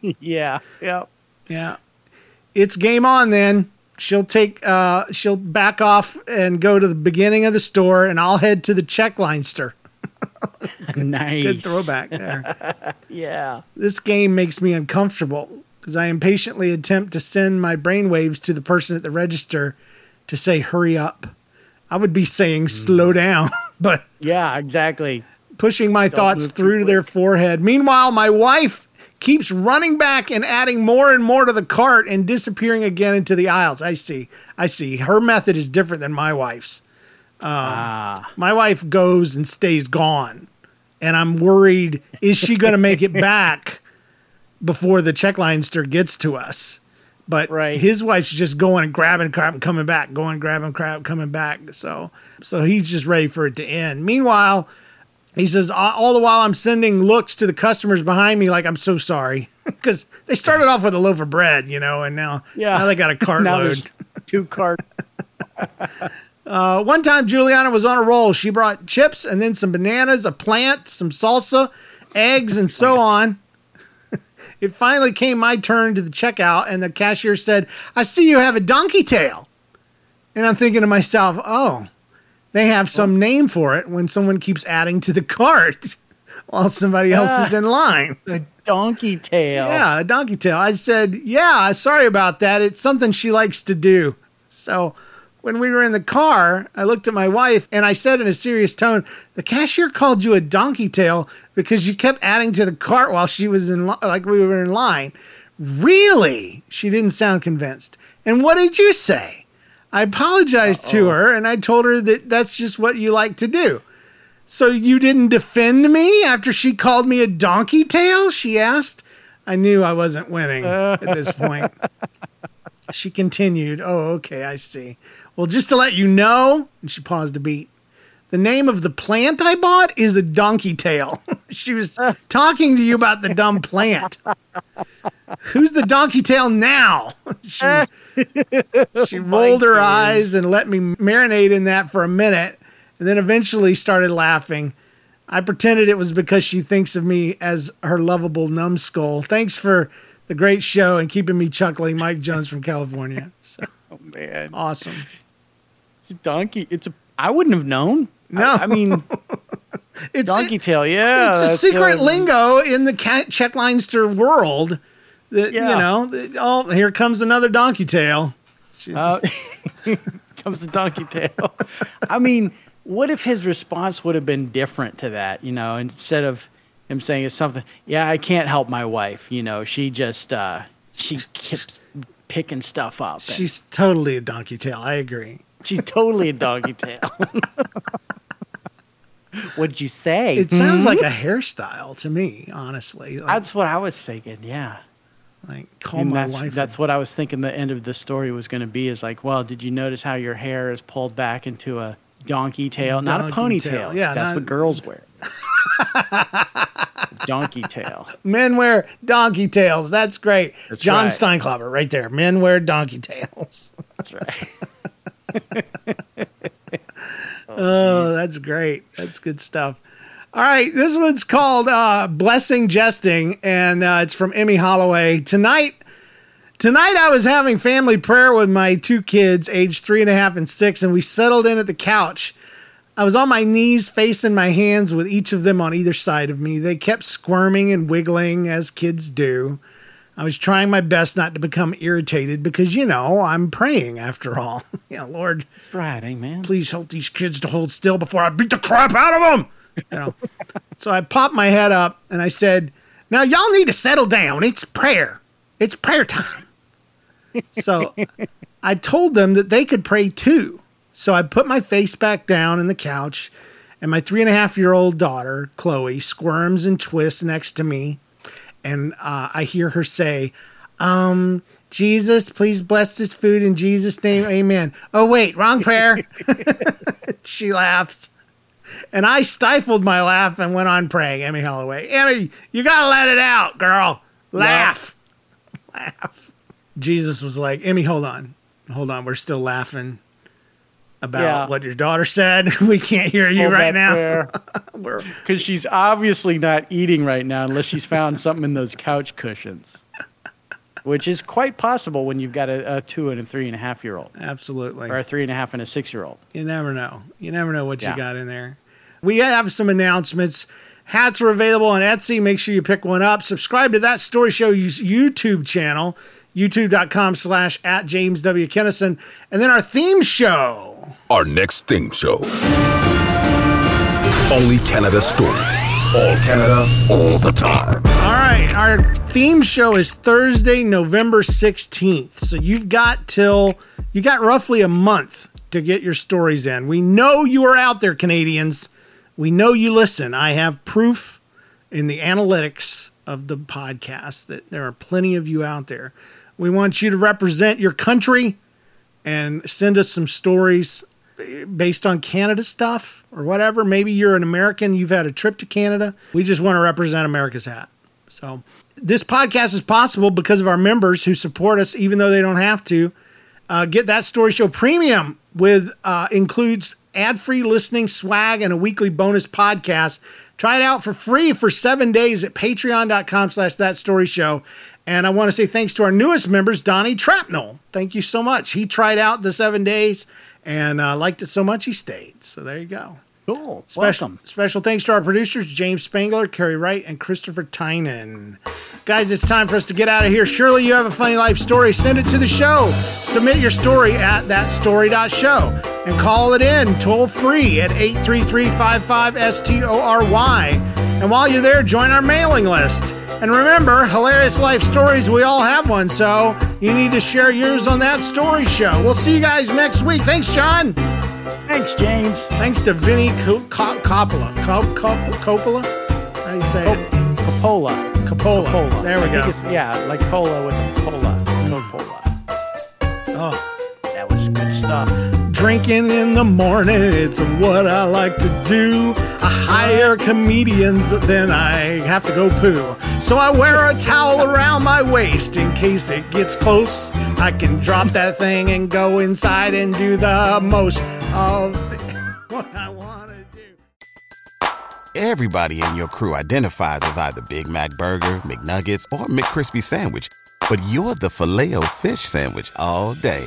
*laughs* yeah, yeah. Yeah. It's game on then. She'll take uh she'll back off and go to the beginning of the store and I'll head to the checkleinster. *laughs* nice. Good throwback there. *laughs* Yeah. this game makes me uncomfortable because I impatiently attempt to send my brainwaves to the person at the register to say hurry up. I would be saying slow down, *laughs* but Yeah, exactly. pushing my thoughts move too through to their forehead. Meanwhile, my wife keeps running back and adding more and more to the cart and disappearing again into the aisles. I see. I see. Her method is different than my wife's. Ah, My wife goes and stays gone. And I'm worried is she going to make it *laughs* back before the checkleinster gets to us? But Right. his wife's just going and grabbing crap and coming back, going grabbing crap, coming back. So so he's just ready for it to end. Meanwhile, he says all the while I'm sending looks to the customers behind me like I'm so sorry *laughs* because they started off with a loaf of bread, you know, and now yeah. now they got a *laughs* cartload. two cart. *laughs* Uh, one time, Juliana was on a roll. She brought chips and then some bananas, a plant, some salsa, eggs, and so on. it finally came my turn to the checkout, and the cashier said, I see you have a donkey tail. And I'm thinking to myself, oh, they have some name for it when someone keeps adding to the cart *laughs* while somebody else is in ah, line. A donkey tail. Yeah, a donkey tail. I said, Yeah, sorry about that. It's something she likes to do. So when we were in the car, I looked at my wife and I said in a serious tone, The cashier called you a donkey tail because you kept adding to the cart while she was in, li- like we were in line. Really? She didn't sound convinced. And what did you say? I apologized to her and I told her that that's just what you like to do. So you didn't defend me after she called me a donkey tail? She asked. I knew I wasn't winning at this *laughs* point. She continued, Oh, okay, I see. Well, just to let you know, and she paused a beat, the name of the plant I bought is a donkey tail. *laughs* she was talking to you about the dumb plant. Who's the donkey tail now? *laughs* she she *laughs* rolled her eyes and let me marinate in that for a minute and then eventually started laughing. I pretended it was because she thinks of me as her lovable numbskull. Thanks for the great show and keeping me chuckling. Mike Jones from California. So, Oh man, awesome. it's a donkey. It's a. I wouldn't have known. No. I, I mean, *laughs* It's donkey tail. Yeah, it's a secret uh, lingo in the Cat Checkleinster world. That Yeah. you know, that, oh, here comes another donkey tail. Uh, *laughs* comes the donkey tail. I mean, what if his response would have been different to that? You know, instead of him saying it's something. Yeah, I can't help my wife. You know, she just uh, she keeps picking stuff up. She's totally a donkey tail. I agree. she's totally a donkey tail. *laughs* What'd you say? It sounds Hmm? like a hairstyle to me, honestly. Like, That's what I was thinking. Yeah. like call and my that's wife. that's what I was thinking. The end of the story was going to be is like, well, did you notice how your hair is pulled back into a donkey tail, not a ponytail? tail. Yeah, that's not- what girls wear. *laughs* donkey tail. Men wear donkey tails. That's great. That's John right. Steinklopper, right there. Men wear donkey tails. That's right. *laughs* *laughs* Oh, that's great. That's good stuff. All right, this one's called uh, "Blessing Jesting," and uh, it's from Emmy Holloway. Tonight, tonight I was having family prayer with my two kids, aged three and a half and six, and we settled in at the couch. I was on my knees, facing my hands with each of them on either side of me. They kept squirming and wiggling as kids do. I was trying my best not to become irritated because, you know, I'm praying after all. *laughs* yeah, Lord, That's right, amen. please help these kids to hold still before I beat the crap out of them. You know? *laughs* so I popped my head up and I said, Now y'all need to settle down. It's prayer. It's prayer time. *laughs* so I told them that they could pray too. So I put my face back down in the couch, and my three and a half year old daughter, Chloe, squirms and twists next to me. And uh, I hear her say, um, Jesus, please bless this food in Jesus' name. Amen. Oh, wait, wrong prayer. *laughs* she laughs. And I stifled my laugh and went on praying. Emmy Holloway. Emmy, you got to let it out, girl. Laugh. Laugh. Jesus was like, Emmy, hold on. Hold on. We're still laughing about Yeah. what your daughter said. *laughs* we can't hear you Hold right now. *laughs* Because she's obviously not eating right now unless she's found something in those couch cushions, which is quite possible when you've got a, a two and a three and a half year old, Absolutely. or a three and a half and a six year old. You never know. You never know what you got in there. We have some announcements. Hats are available on Etsy. Make sure you pick one up. Subscribe to that Story Show YouTube channel, youtube.com slash at James W. Kennison. And then our theme show. Our next theme show. Only Canada stories. All Canada, all the time. All right. Our theme show is Thursday, November 16th. So you've got till, you got roughly a month to get your stories in. We know you are out there, Canadians. We know you listen. I have proof in the analytics of the podcast that there are plenty of you out there. We want you to represent your country and send us some stories based on Canada stuff or whatever. Maybe you're an American, you've had a trip to Canada. We just want to represent America's hat. So, this podcast is possible because of our members who support us even though they don't have to. Uh, get that story show premium with uh, includes ad-free listening, swag, and a weekly bonus podcast. Try it out for free for seven days at patreon.com slash that story show. And I want to say thanks to our newest members, Donnie Trapnell. Thank you so much. He tried out the seven days and uh, liked it so much he stayed. So there you go. Cool. Special, Welcome. special thanks to our producers, James Spangler, Kerry Wright, and Christopher Tynan. Guys, it's time for us to get out of here. Surely you have a funny life story. Send it to the show. Submit your story at thatstory.show and call it in toll free at 833-55-STORY. And while you're there, join our mailing list. And remember, hilarious life stories, we all have one, so you need to share yours on that story show. We'll see you guys next week. Thanks, John. Thanks, James. Thanks to Vinnie Co- Co- Coppola. Co- Co- Coppola? How do you say it? Coppola. Coppola. Cola. There we I go. yeah, like cola with a cola. Hmm. Coca-Cola. Oh, That was good stuff. Drinking in the morning, it's what I like to do. I hire comedians, then I have to go poo. So I wear a towel around my waist in case it gets close. I can drop that thing and go inside and do the most of *laughs* what I want to do. Everybody in your crew identifies as either Big Mac Burger, McNuggets, or McCrispy Sandwich. But you're the filet fish Sandwich all day.